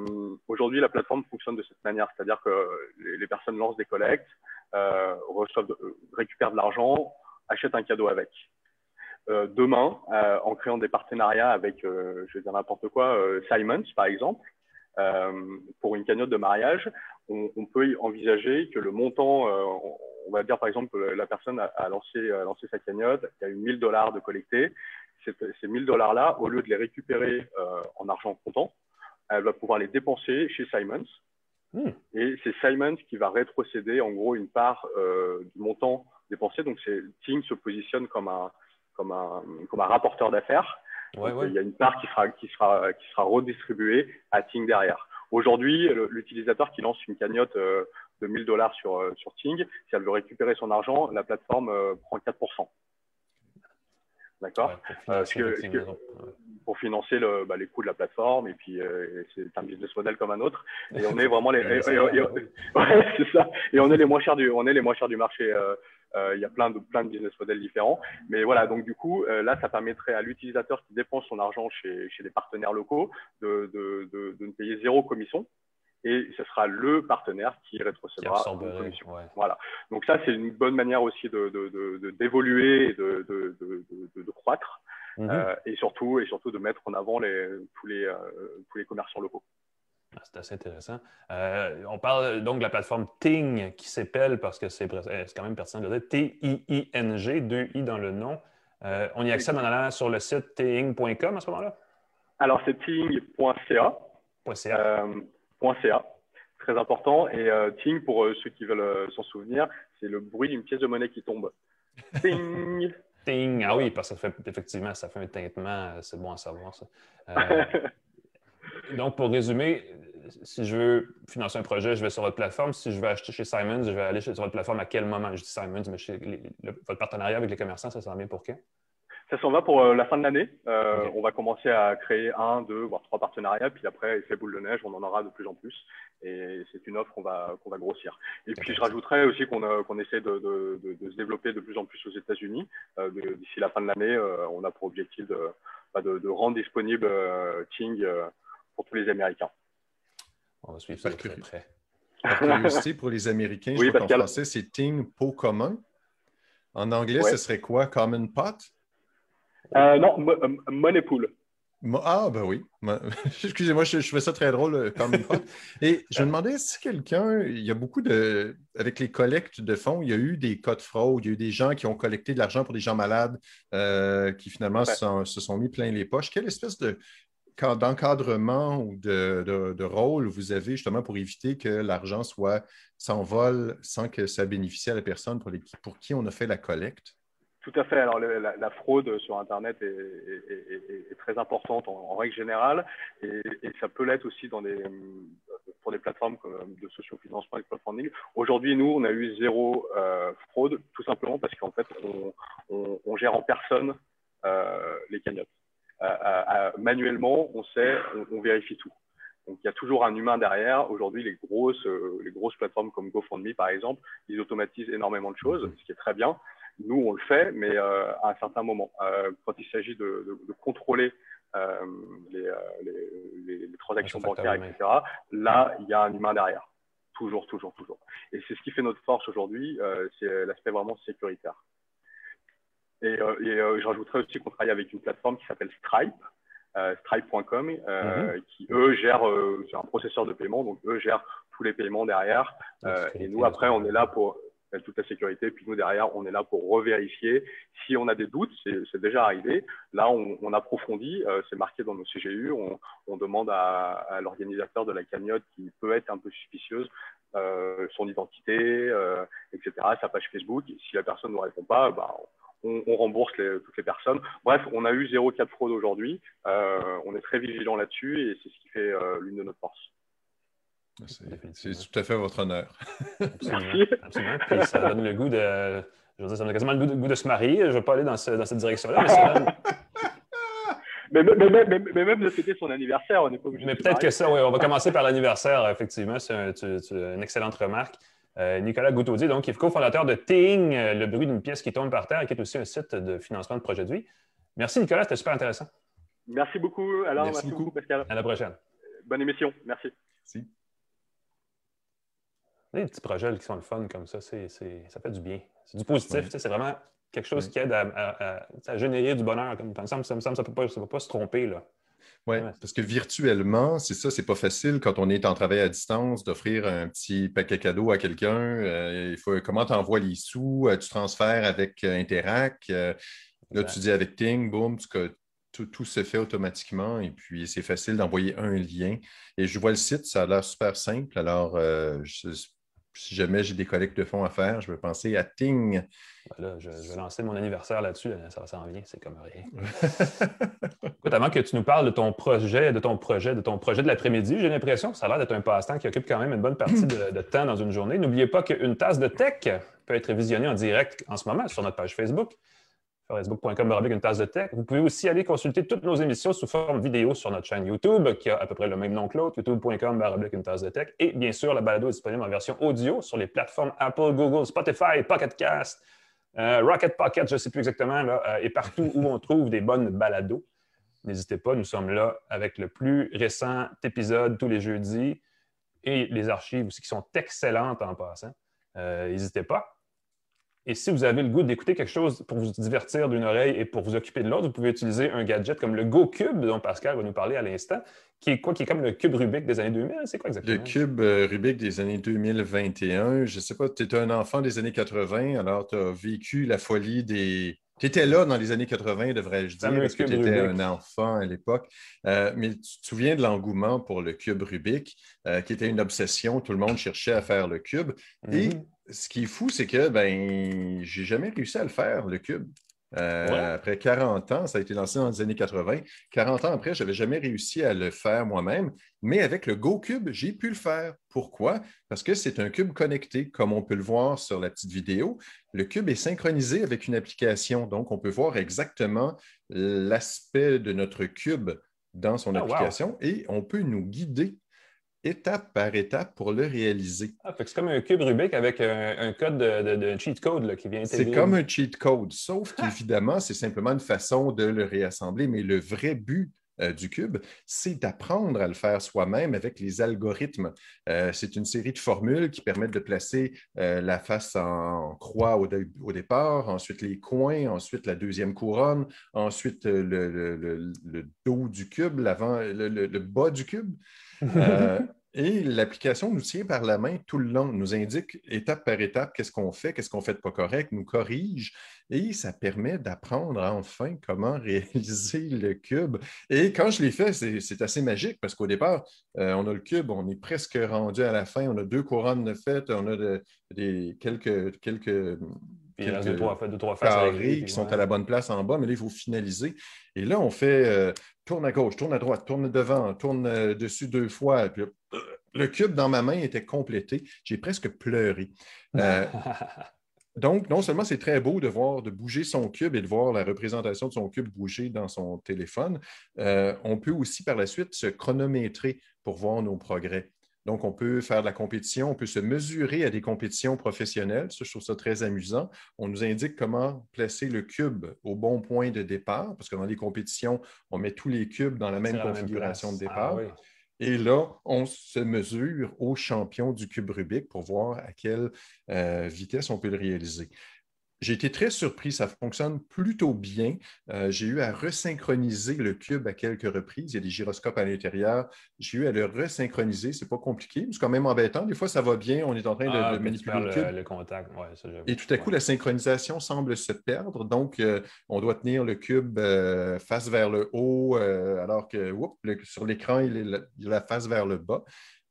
aujourd'hui la plateforme fonctionne de cette manière, c'est-à-dire que les, les, personnes lancent des collectes, reçoivent, récupèrent de l'argent, achètent un cadeau avec. Euh, demain euh, en créant des partenariats avec, euh, je vais dire n'importe quoi, Simons par exemple, pour une cagnotte de mariage, on, on, peut envisager que le montant, on va dire par exemple la personne a, lancé, a lancé sa cagnotte, il y a eu 1000 dollars de collectés, ces 1000 dollars-là, au lieu de les récupérer en argent comptant, elle va pouvoir les dépenser chez Simons. Hmm. Et c'est Simons qui va rétrocéder en gros une part du montant dépensé. Donc, Ting se positionne comme un, comme un, comme un rapporteur d'affaires. Il y a une part qui sera, qui sera, qui sera redistribuée à Ting derrière. Aujourd'hui, l'utilisateur qui lance une cagnotte euh, de 1000 dollars sur, euh, sur Ting, si elle veut récupérer son argent, la plateforme euh, prend 4%. D'accord pour financer le, bah, les coûts de la plateforme et puis c'est un business model comme un autre et on est vraiment les <laughs> <laughs> ouais, c'est ça. Et on est les moins chers du on est les moins chers du marché euh, il y a plein de, plein de business models différents. Mais voilà, donc du coup, euh, là, ça permettrait à l'utilisateur qui dépense son argent chez, chez des partenaires locaux de, de, de, de ne payer zéro commission et ce sera le partenaire qui rétrocédera une commission. Voilà. Donc ça, c'est une bonne manière aussi d'évoluer de, de, et de, croître, mhm. euh, et surtout et surtout de mettre en avant les, tous les tous les commerçants locaux. Ah, c'est assez intéressant. Euh, on parle donc de la plateforme Ting qui s'appelle, parce que c'est quand même pertinent de dire, T-I-I-N-G, deux I dans le nom. Euh, on y accède en allant sur le site ting.com à ce moment-là? Alors, c'est ting.ca. Euh, Très important. Et ting, pour ceux qui veulent s'en souvenir, c'est le bruit d'une pièce de monnaie qui tombe. <laughs> Ting! ting! Ah oui, parce que ça fait, effectivement, ça fait un tintement. C'est bon à savoir, ça. <laughs> donc, pour résumer, si je veux financer un projet, je vais sur votre plateforme. Si je veux acheter chez Simons, je vais aller sur votre plateforme à quel moment? Je dis Simons, mais chez votre partenariat avec les commerçants, ça s'en vient pour quand? Ça s'en va pour euh, la fin de l'année. Euh, on va commencer à créer un, deux, voire trois partenariats. Puis après, effet boule de neige, on en aura de plus en plus. Et c'est une offre qu'on va, qu'on va grossir. Et puis, je rajouterais aussi qu'on euh, qu'on essaie de, de, de, se développer de plus en plus aux États-Unis. D'ici la fin de l'année, on a pour objectif de, bah, de, rendre disponible Ting pour tous les Américains. On va suivre ça de très près. Par curiosité, pour les Américains, je crois qu'en français, c'est Ting pot commun. En anglais, ce serait quoi? Common pot? Euh, non, euh, money pool. Ah, ben oui. <laughs> Excusez-moi, je, fais ça très drôle, euh, Common pot. <laughs> Et je me demandais si quelqu'un, il y a beaucoup de, avec les collectes de fonds, il y a eu des cas de fraude, il y a eu des gens qui ont collecté de l'argent pour des gens malades, qui finalement se sont mis plein les poches. Quelle espèce de d'encadrement ou de, rôle vous avez justement pour éviter que l'argent soit s'envole sans que ça bénéficie à la personne pour, pour qui on a fait la collecte? Tout à fait. Alors, la, fraude sur Internet est, très importante en, règle générale et, ça peut l'être aussi pour des plateformes comme de sociofinancement et de crowdfunding. Aujourd'hui, nous, on a eu zéro euh, fraude, tout simplement parce qu'en fait, on, gère en personne euh, les cagnottes manuellement, on sait, on, vérifie tout. Donc il y a toujours un humain derrière. Aujourd'hui, euh, les grosses plateformes comme GoFundMe, par exemple, ils automatisent énormément de choses, ce qui est très bien. Nous, on le fait, mais euh, à un certain moment, euh, quand il s'agit de, de, contrôler les, les, les, transactions bancaires, etc., là, il y a un humain derrière. Toujours, toujours, toujours. Et c'est ce qui fait notre force aujourd'hui, c'est l'aspect vraiment sécuritaire. Et, je rajouterais aussi qu'on travaille avec une plateforme qui s'appelle Stripe, stripe.com, mm-hmm. qui eux gèrent, c'est un processeur de paiement, donc eux gèrent tous les paiements derrière. et nous, après, on est là pour toute la sécurité. Puis nous, derrière, on est là pour revérifier. Si on a des doutes, c'est déjà arrivé. Là, on, approfondit, euh, c'est marqué dans nos CGU. On, demande à, l'organisateur de la cagnotte qui peut être un peu suspicieuse euh, son identité, euh, etc., sa page Facebook. Si la personne ne répond pas, bah, on, rembourse toutes les personnes. Bref, on a eu zéro cas de fraude aujourd'hui. on est très vigilant là-dessus et c'est ce qui fait l'une de nos forces. C'est tout à fait votre honneur. absolument, absolument. Puis ça donne le goût de. Je veux dire, ça donne quasiment le goût de, se marier. Je ne vais pas aller dans, dans cette direction-là, mais ça donne... Mais, mais, mais, mais, même de fêter son anniversaire, on n'est pas obligé Mais peut-être que ça, oui. On va commencer par l'anniversaire, effectivement. C'est une excellente remarque. Euh, Nicolas Goutaudier, donc, qui est cofondateur de Ting, euh, le bruit d'une pièce qui tombe par terre, qui est aussi un site de financement de projet de vie. Merci, Nicolas. C'était super intéressant. Merci beaucoup. Alors, merci, beaucoup, Pascal. À la prochaine. Bonne émission. Merci. Merci. Des petits projets qui sont le fun comme ça, c'est, ça fait du bien. C'est du positif. C'est vraiment quelque chose qui aide à, générer du bonheur. Comme, ça me semble, ça ne peut, pas se tromper. Là. Oui, parce que virtuellement, c'est ça, c'est pas facile quand on est en travail à distance d'offrir un petit paquet cadeau à quelqu'un. Euh, il faut comment tu envoies les sous, euh, tu transfères avec euh, Interac. là, tu dis avec Ting, boum, tout, tout, se fait automatiquement et puis c'est facile d'envoyer un lien. Et je vois le site, ça a l'air super simple. Alors, je, si jamais j'ai des collectes de fonds à faire, je vais penser à Ting. Voilà, je, vais lancer mon anniversaire là-dessus, ça s'en vient, c'est comme rien. <laughs> Écoute, avant que tu nous parles de ton projet, de ton projet, de ton projet de l'après-midi, j'ai l'impression que ça a l'air d'être un passe-temps qui occupe quand même une bonne partie de temps dans une journée. N'oubliez pas qu'une tasse de tech peut être visionnée en direct en ce moment sur notre page Facebook facebook.com une tasse de tech. Vous pouvez aussi aller consulter toutes nos émissions sous forme vidéo sur notre chaîne YouTube, qui a à peu près le même nom que l'autre, youtube.com une tasse de tech. Et bien sûr, la balado est disponible en version audio sur les plateformes Apple, Google, Spotify, Pocket Cast, euh, Rocket Pocket, je ne sais plus exactement, là, euh, et partout où on trouve des bonnes balados. N'hésitez pas, nous sommes là avec le plus récent épisode tous les jeudis et les archives aussi qui sont excellentes en passant. Euh, n'hésitez pas. Et si vous avez le goût d'écouter quelque chose pour vous divertir d'une oreille et pour vous occuper de l'autre, vous pouvez utiliser un gadget comme le GoCube, dont Pascal va nous parler à l'instant, qui est quoi, qui est comme le cube Rubik des années 2000. C'est quoi exactement? Le cube euh, Rubik des années 2021. Je ne sais pas, tu es un enfant des années 80, alors tu as vécu la folie des, tu étais là dans les années 80, devrais-je dire, parce que tu étais un enfant à l'époque. Euh, mais tu te souviens de l'engouement pour le cube Rubik, euh, qui était une obsession. Tout le monde cherchait à faire le cube. Et mhm ce qui est fou, c'est que ben, j'ai jamais réussi à le faire, le cube. Euh, après 40 ans, ça a été lancé dans les années 80. 40 ans après, je n'avais jamais réussi à le faire moi-même, mais avec le GoCube, j'ai pu le faire. Pourquoi? Parce que c'est un cube connecté, comme on peut le voir sur la petite vidéo. Le cube est synchronisé avec une application, donc on peut voir exactement l'aspect de notre cube dans son ah, application et on peut nous guider étape par étape pour le réaliser. Ah, c'est comme un cube Rubik avec un, code de, cheat code qui vient C'est comme un cheat code, sauf ah! qu'évidemment, c'est simplement une façon de le réassembler, mais le vrai but euh, du cube, c'est d'apprendre à le faire soi-même avec les algorithmes. Euh, c'est une série de formules qui permettent de placer euh, la face en croix au, départ, ensuite les coins, ensuite la deuxième couronne, ensuite le, dos du cube, l'avant, le, bas du cube. <laughs> Et l'application nous tient par la main tout le long, nous indique étape par étape qu'est-ce qu'on fait, qu'est-ce qu'on fait de pas correct, nous corrige et ça permet d'apprendre enfin comment <laughs> réaliser le cube. Et quand je l'ai fait, c'est assez magique parce qu'au départ, euh, on a le cube, on est presque rendu à la fin, on a deux couronnes de fête, on a des, quelques, quelques puis deux, trois, deux, trois carrés qui sont à la bonne place en bas, mais là, il faut finaliser. Et là, on fait euh, tourne à gauche, tourne à droite, tourne devant, tourne euh, dessus deux fois. Puis, le cube dans ma main était complété. J'ai presque pleuré. Euh, <laughs> donc, non seulement c'est très beau de voir, de bouger son cube et de voir la représentation de son cube bouger dans son téléphone, euh, on peut aussi par la suite se chronométrer pour voir nos progrès. Donc, on peut faire de la compétition, on peut se mesurer à des compétitions professionnelles. Ça, je trouve ça très amusant. On nous indique comment placer le cube au bon point de départ, parce que dans les compétitions, on met tous les cubes dans la même configuration de départ. Ah Et là, on se mesure au champion du cube Rubik pour voir à quelle euh, vitesse on peut le réaliser. J'ai été très surpris, ça fonctionne plutôt bien. Euh, j'ai eu à resynchroniser le cube à quelques reprises. Il y a des gyroscopes à l'intérieur. J'ai eu à le resynchroniser. C'est pas compliqué, c'est quand même embêtant. Des fois, ça va bien. On est en train de, Ah, manipuler le le, cube. le contact. Ouais, ça, j'avoue. Et tout à coup, la synchronisation semble se perdre. Donc, euh, on doit tenir le cube euh, face vers le haut, alors que le- sur l'écran, il, est la face vers le bas.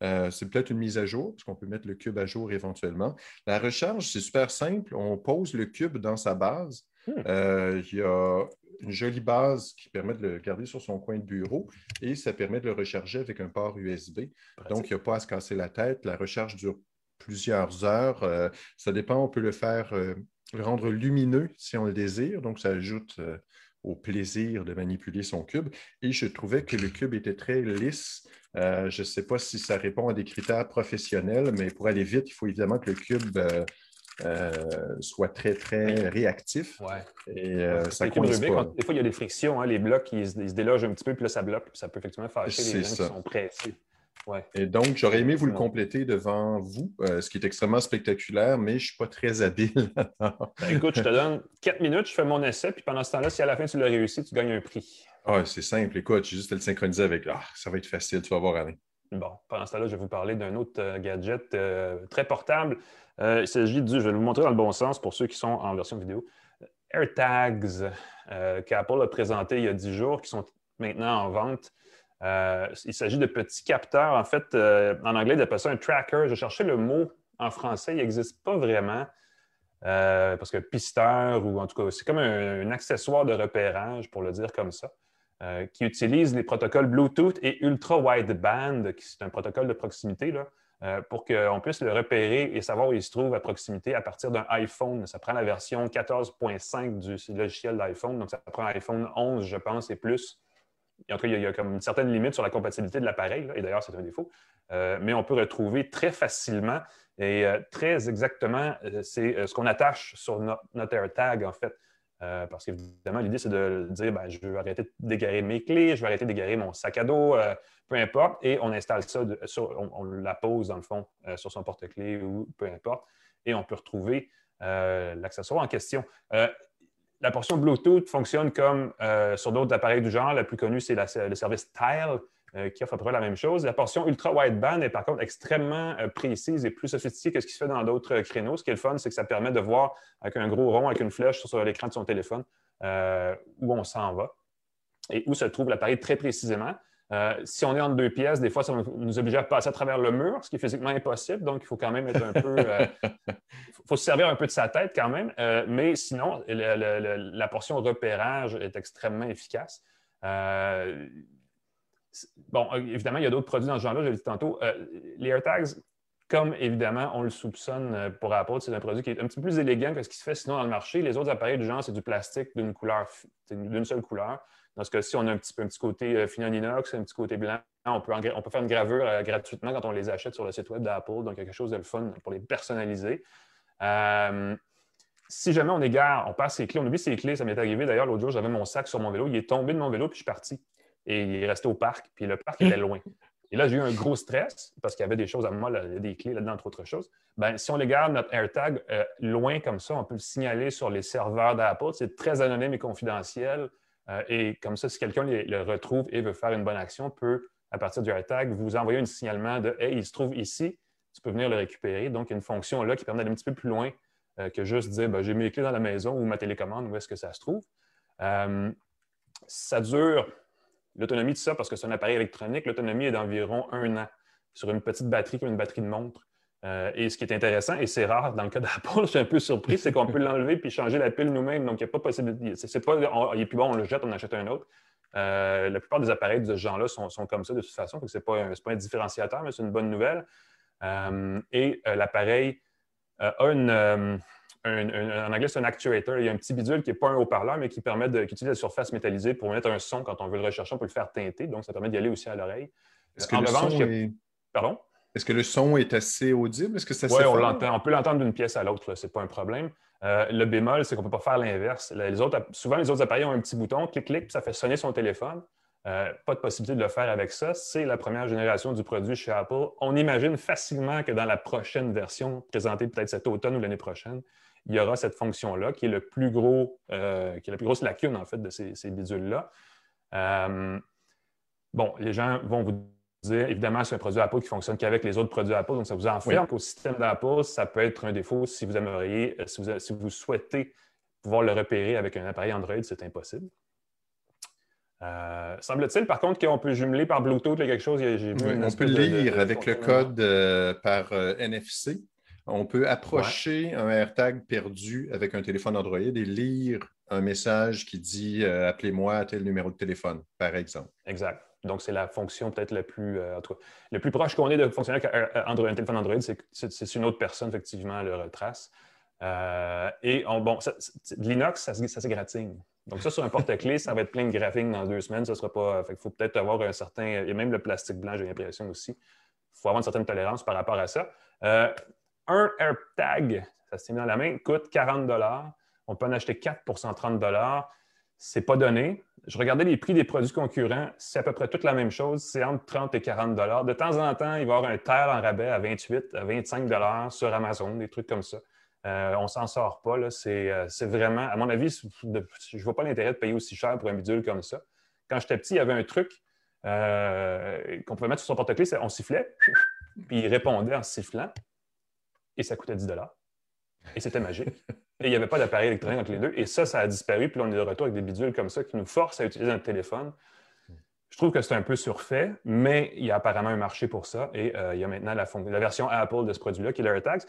Euh, c'est peut-être une mise à jour, parce qu'on peut mettre le cube à jour éventuellement. La recharge, c'est super simple. On pose le cube dans sa base. Hmm. Euh, il y a une jolie base qui permet de le garder sur son coin de bureau et ça permet de le recharger avec un port USB. Donc, il n'y a pas à se casser la tête. La recharge dure plusieurs heures. Euh, ça dépend, on peut le faire, euh, le rendre lumineux si on le désire. Donc, ça ajoute euh, au plaisir de manipuler son cube. Et je trouvais que le cube était très lisse. Euh, je ne sais pas si ça répond à des critères professionnels, mais pour aller vite, il faut évidemment que le cube euh, euh, soit très, très réactif. Ouais. Et euh, ça Les cubes Rubik, pas. on- des fois, il y a des frictions. hein, les blocs, ils, se- ils se délogent un petit peu, puis là, ça bloque. Puis ça peut effectivement fâcher les gens ça. qui sont pressés. Ouais. Et donc, j'aurais aimé vous le compléter devant vous, euh, ce qui est extrêmement spectaculaire, mais je ne suis pas très habile. <laughs> Ben, écoute, je te donne 4 minutes, je fais mon essai, puis pendant ce temps-là, si à la fin tu l'as réussi, tu gagnes un prix. Ah, c'est simple. Écoute, j'ai juste à le synchroniser avec. Ah, ça va être facile, tu vas voir, Alain. Bon, pendant ce temps-là, je vais vous parler d'un autre euh, gadget euh, très portable. Euh, il s'agit du, je vais vous montrer dans le bon sens pour ceux qui sont en version vidéo, AirTags, qu'Apple a présenté il y a 10 jours, qui sont maintenant en vente. Euh, il s'agit de petits capteurs. En fait, euh, en anglais, ils appellent ça un tracker. Je cherchais le mot en français, il n'existe pas vraiment. Euh, parce que pisteur, ou en tout cas, c'est comme un, un accessoire de repérage, pour le dire comme ça, qui utilise les protocoles Bluetooth et Ultra Wideband, qui c'est un protocole de proximité, là, pour qu'on puisse le repérer et savoir où il se trouve à proximité à partir d'un iPhone. Ça prend la version 14.5 du logiciel d'iPhone, donc ça prend iPhone 11, je pense, et plus. En tout cas, il y a, comme une certaine limite sur la compatibilité de l'appareil, et d'ailleurs, c'est un défaut. Euh, mais on peut retrouver très facilement et euh, très exactement, euh, c'est ce qu'on attache sur no- notre AirTag, en fait. Parce qu'évidemment, l'idée, c'est de dire ben, je veux arrêter d'égarer mes clés, je veux arrêter d'égarer mon sac à dos, peu importe. Et on installe ça, on, on la pose dans le fond sur son porte-clés ou peu importe. Et on peut retrouver l'accessoire en question. La portion Bluetooth fonctionne comme euh, sur d'autres appareils du genre. La plus connue, c'est le service Tile, euh, qui offre à peu près la même chose. La portion ultra wideband est par contre extrêmement euh, précise et plus sophistiquée que ce qui se fait dans d'autres créneaux. Ce qui est le fun, c'est que ça permet de voir avec un gros rond, avec une flèche sur, l'écran de son téléphone, où on s'en va et où se trouve l'appareil très précisément. Euh, si on est entre deux pièces, des fois, ça va nous obliger à passer à travers le mur, ce qui est physiquement impossible. Donc, il faut quand même être un peu. <laughs> Il faut se servir un peu de sa tête quand même. Euh, mais sinon, le- le- le- la portion repérage est extrêmement efficace. Euh, bon, euh, évidemment, il y a d'autres produits dans ce genre-là, je l'ai dit tantôt. Euh, les AirTags, comme évidemment, on le soupçonne euh, pour Apple, c'est un produit qui est un petit peu plus élégant que ce qui se fait sinon dans le marché. Les autres appareils du genre, c'est du plastique d'une couleur, d'une seule couleur. Dans ce cas-ci, on a un petit, côté euh, fini inox, un petit côté blanc. On peut, faire une gravure euh, gratuitement quand on les achète sur le site web d'Apple. Donc, quelque chose de le fun pour les personnaliser. Euh, si jamais on égare, on passe ses clés, on oublie ses clés, ça m'est arrivé d'ailleurs l'autre jour, j'avais mon sac sur mon vélo, il est tombé de mon vélo, puis je suis parti. Et il est resté au parc, puis le parc était loin. Et là, j'ai eu un gros stress parce qu'il y avait des choses à moi, là, des clés là-dedans, entre autres choses. Ben, si on les garde, notre AirTag, euh, loin comme ça, on peut le signaler sur les serveurs d'Apple. C'est très anonyme et confidentiel. Euh, et comme ça, si quelqu'un le retrouve et veut faire une bonne action, peut, à partir du AirTag, vous envoyer un signalement de Hey, il se trouve ici, tu peux venir le récupérer. Donc, une fonction là qui permet d'aller un petit peu plus loin euh, que juste dire ben, j'ai mes clés dans la maison ou ma télécommande, où est-ce que ça se trouve. Euh, ça dure l'autonomie de ça, parce que c'est un appareil électronique, l'autonomie est d'environ un an sur une petite batterie comme une batterie de montre. Euh, et ce qui est intéressant, et c'est rare dans le cas d'Apple, <laughs> je suis un peu surpris, c'est qu'on peut <laughs> l'enlever puis changer la pile nous-mêmes. Donc, il n'y a pas possibilité. C'est, pas, on- il est plus bon, on le jette, on achète un autre. Euh, la plupart des appareils de ce genre-là sont, sont comme ça de toute façon. Ce n'est pas, un- pas un différenciateur, mais c'est une bonne nouvelle. Euh, et l'appareil a une, un- un- en anglais, c'est un actuator. Il y a un petit bidule qui n'est pas un haut-parleur, mais qui permet de, qui utilise la surface métallisée pour mettre un son quand on veut le rechercher, on peut le faire teinter. Donc, ça permet d'y aller aussi à l'oreille. Est-ce que, En le revanche, son a-. Pardon? Est-ce que le son est assez audible? Est-ce que ça Oui, on l'entend. On peut l'entendre d'une pièce à l'autre, ce n'est pas un problème. Euh, le bémol, c'est qu'on ne peut pas faire l'inverse. Les autres, souvent, les autres appareils ont un petit bouton, clic-clic, puis ça fait sonner son téléphone. pas de possibilité de le faire avec ça. C'est la première génération du produit chez Apple. On imagine facilement que dans la prochaine version, présentée peut-être cet automne ou l'année prochaine, il y aura cette fonction-là qui est le plus gros, qui est la plus grosse lacune en fait de ces, ces bidules-là. bon, les gens vont vous évidemment, c'est un produit Apple qui fonctionne qu'avec les autres produits Apple. Donc, ça vous enferme qu'au système d'Apple, ça peut être un défaut si vous aimeriez, euh, si vous, souhaitez pouvoir le repérer avec un appareil Android, c'est impossible. Euh, semble-t-il, par contre, qu'on peut jumeler par Bluetooth quelque chose? on peut lire avec le code euh, par NFC. On peut approcher un AirTag perdu avec un téléphone Android et lire un message qui dit Appelez-moi à tel numéro de téléphone, par exemple. Exact. Donc, c'est la fonction peut-être la plus, euh, le plus proche qu'on ait de fonctionner avec un, téléphone Android, c'est une autre personne, effectivement, le retrace. Euh, et bon, Linux, ça, ça s'égratigne. Donc, ça, sur un porte-clés, ça va être plein de graphiques dans deux semaines. Ça sera pas. il faut peut-être avoir un certain. A même le plastique blanc, j'ai l'impression aussi. Il faut avoir une certaine tolérance par rapport à ça. Euh, un AirTag, ça se tient dans la main, coûte 40 On peut en acheter 4 pour 130 c'est pas donné. Je regardais les prix des produits concurrents, c'est à peu près toute la même chose, c'est entre 30 et 40 De temps en temps, il va y avoir un terre en rabais à 28, à 25 sur Amazon, des trucs comme ça. Euh, on s'en sort pas. Euh, c'est, vraiment, à mon avis, je ne vois pas l'intérêt de payer aussi cher pour un bidule comme ça. Quand j'étais petit, il y avait un truc euh, qu'on pouvait mettre sur son porte-clés, on sifflait, puis il répondait en sifflant, et ça coûtait 10 Et c'était magique. Et il n'y avait pas d'appareil électronique entre les deux. Et ça, ça a disparu. Puis là, on est de retour avec des bidules comme ça qui nous forcent à utiliser un téléphone. Je trouve que c'est un peu surfait, mais il y a apparemment un marché pour ça. Et euh, il y a maintenant la, version Apple de ce produit-là, qui est l'AirTags,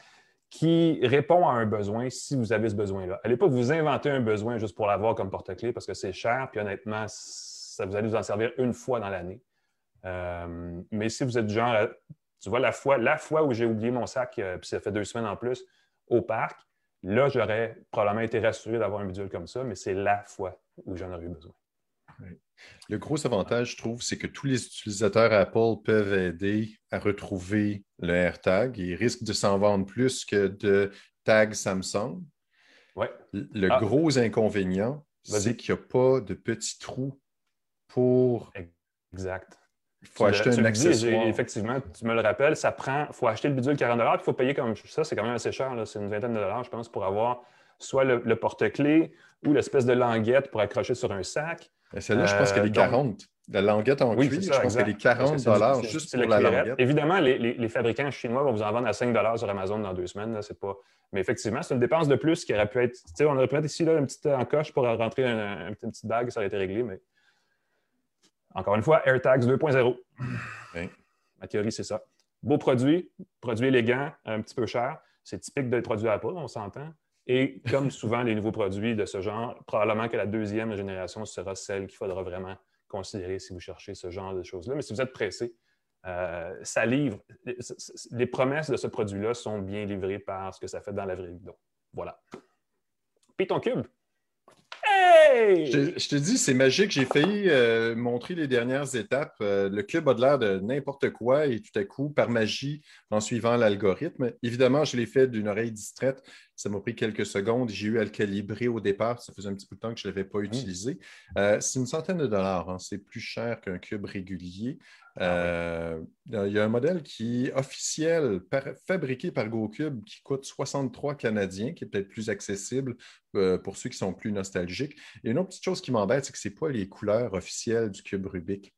qui répond à un besoin si vous avez ce besoin-là. Allez pas vous inventer un besoin juste pour l'avoir comme porte-clés parce que c'est cher. Puis honnêtement, ça vous allez vous en servir une fois dans l'année. Euh, mais si vous êtes du genre, tu vois, la fois, la fois où j'ai oublié mon sac, euh, puis ça fait deux semaines en plus, au parc, Là, j'aurais probablement été rassuré d'avoir un bidule comme ça, mais c'est la fois où j'en aurais eu besoin. Le gros avantage, je trouve, c'est que tous les utilisateurs Apple peuvent aider à retrouver le AirTag. Ils risquent de s'en vendre plus que de tags Samsung. Ouais. Le ah. gros inconvénient, c'est qu'il n'y a pas de petits trous pour. Exact. Il faut acheter un accessoire. effectivement, tu me le rappelles, ça prend. Il faut acheter le bidule 40 puis il faut payer comme ça. C'est quand même assez cher. C'est une vingtaine de dollars, je pense, pour avoir soit le, porte-clés ou l'espèce de languette pour accrocher sur un sac. Celle-là, je pense qu'elle est 40. la languette en cuir, je pense qu'elle est 40 dollars juste pour la languette. Évidemment, les, fabricants chinois vont vous en vendre à 5 dollars sur Amazon dans deux semaines. pas... Mais effectivement, c'est une dépense de plus qui aurait pu être. On aurait pu mettre ici là, une petite encoche pour rentrer une, une petite bague, ça aurait été réglé, mais encore une fois, AirTags 2.0. Ma théorie, c'est ça. Beau produit, produit élégant, un petit peu cher. C'est typique des produits Apple, on s'entend. Et comme <laughs> souvent les nouveaux produits de ce genre, probablement que la deuxième génération sera celle qu'il faudra vraiment considérer si vous cherchez ce genre de choses-là. Mais si vous êtes pressé, euh, ça livre. Les promesses de ce produit-là sont bien livrées par ce que ça fait dans la vraie vie. Donc, voilà. Python Cube, je, te dis, c'est magique. J'ai failli euh, montrer les dernières étapes. Euh, le club a de l'air de n'importe quoi et tout à coup, par magie, en suivant l'algorithme. Évidemment, je l'ai fait d'une oreille distraite. Ça m'a pris quelques secondes. J'ai eu à le calibrer au départ. Ça faisait un petit peu de temps que je ne l'avais pas mmh. utilisé. Euh, c'est une centaine de dollars. Hein. C'est plus cher qu'un cube régulier. Ah euh, il y a un modèle qui est officiel, fabriqué par GoCube, qui coûte 63 Canadiens, qui est peut-être plus accessible euh, pour ceux qui sont plus nostalgiques. Et une autre petite chose qui m'embête, c'est que ce n'est pas les couleurs officielles du cube Rubik.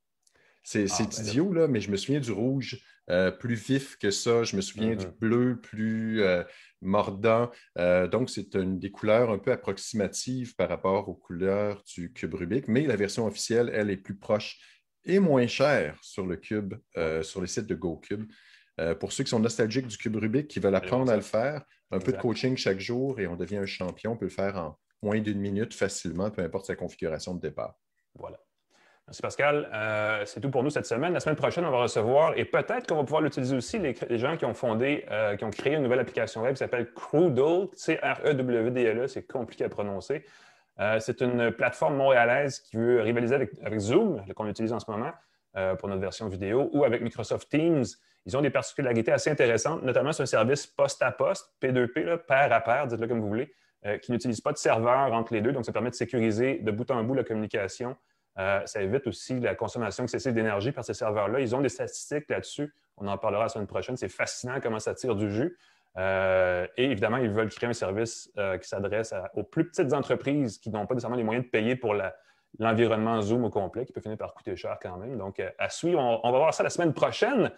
C'est ah, ben idiot, là, mais je me souviens du rouge euh, plus vif que ça. Je me souviens du mm-hmm. bleu plus mordant. donc, c'est une des couleurs un peu approximatives par rapport aux couleurs du cube Rubik, mais la version officielle, elle, est plus proche et moins cher sur le cube, euh, sur les sites de GoCube. Euh, pour ceux qui sont nostalgiques du cube Rubik, qui veulent apprendre à le faire, un peu de coaching chaque jour et on devient un champion. On peut le faire en moins d'une minute facilement, peu importe sa configuration de départ. Voilà. Merci Pascal. Euh, c'est tout pour nous cette semaine. La semaine prochaine, on va recevoir, et peut-être qu'on va pouvoir l'utiliser aussi, les, gens qui ont fondé, qui ont créé une nouvelle application web qui s'appelle Crewdle, C-R-E-W-D-L-E, e, c'est compliqué à prononcer. Euh, c'est une plateforme montréalaise qui veut rivaliser avec, Zoom, qu'on utilise en ce moment euh, pour notre version vidéo, ou avec Microsoft Teams. Ils ont des particularités assez intéressantes, notamment sur un service poste à poste, P2P, pair à pair, dites-le comme vous voulez, euh, qui n'utilise pas de serveur entre les deux. Donc, ça permet de sécuriser de bout en bout la communication ça évite aussi la consommation excessive d'énergie par ces serveurs-là. Ils ont des statistiques là-dessus. On en parlera la semaine prochaine. C'est fascinant comment ça tire du jus. Euh, et évidemment, ils veulent créer un service qui s'adresse aux plus petites entreprises qui n'ont pas nécessairement les moyens de payer pour l'environnement Zoom au complet, qui peut finir par coûter cher quand même. Donc, à suivre, on va voir ça la semaine prochaine.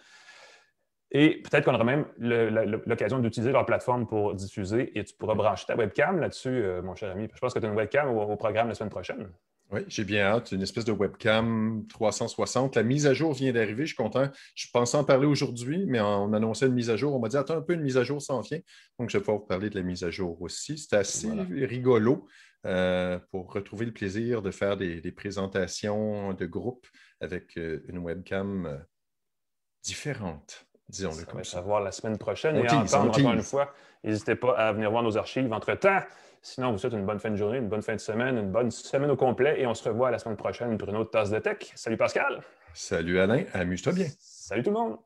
Et peut-être qu'on aura même l'occasion d'utiliser leur plateforme pour diffuser et tu pourras brancher ta webcam là-dessus, euh, mon cher ami. Je pense que tu as une webcam au, programme la semaine prochaine. Oui, j'ai bien hâte. Une espèce de webcam 360. La mise à jour vient d'arriver. Je suis content. Je pensais en parler aujourd'hui, mais on annonçait une mise à jour. On m'a dit Attends un peu, une mise à jour s'en vient. Donc, je vais pouvoir vous parler de la mise à jour aussi. C'est assez rigolo euh, pour retrouver le plaisir de faire des, présentations de groupe avec euh, une webcam différente disons-le comme ça. voir la semaine prochaine et entendre encore une fois. N'hésitez pas à venir voir nos archives entre-temps. Sinon, on vous souhaite une bonne fin de journée, une bonne fin de semaine, une bonne semaine au complet et on se revoit la semaine prochaine pour une autre tasse de tech. Salut Pascal. Salut Alain, amuse-toi bien. Salut tout le monde.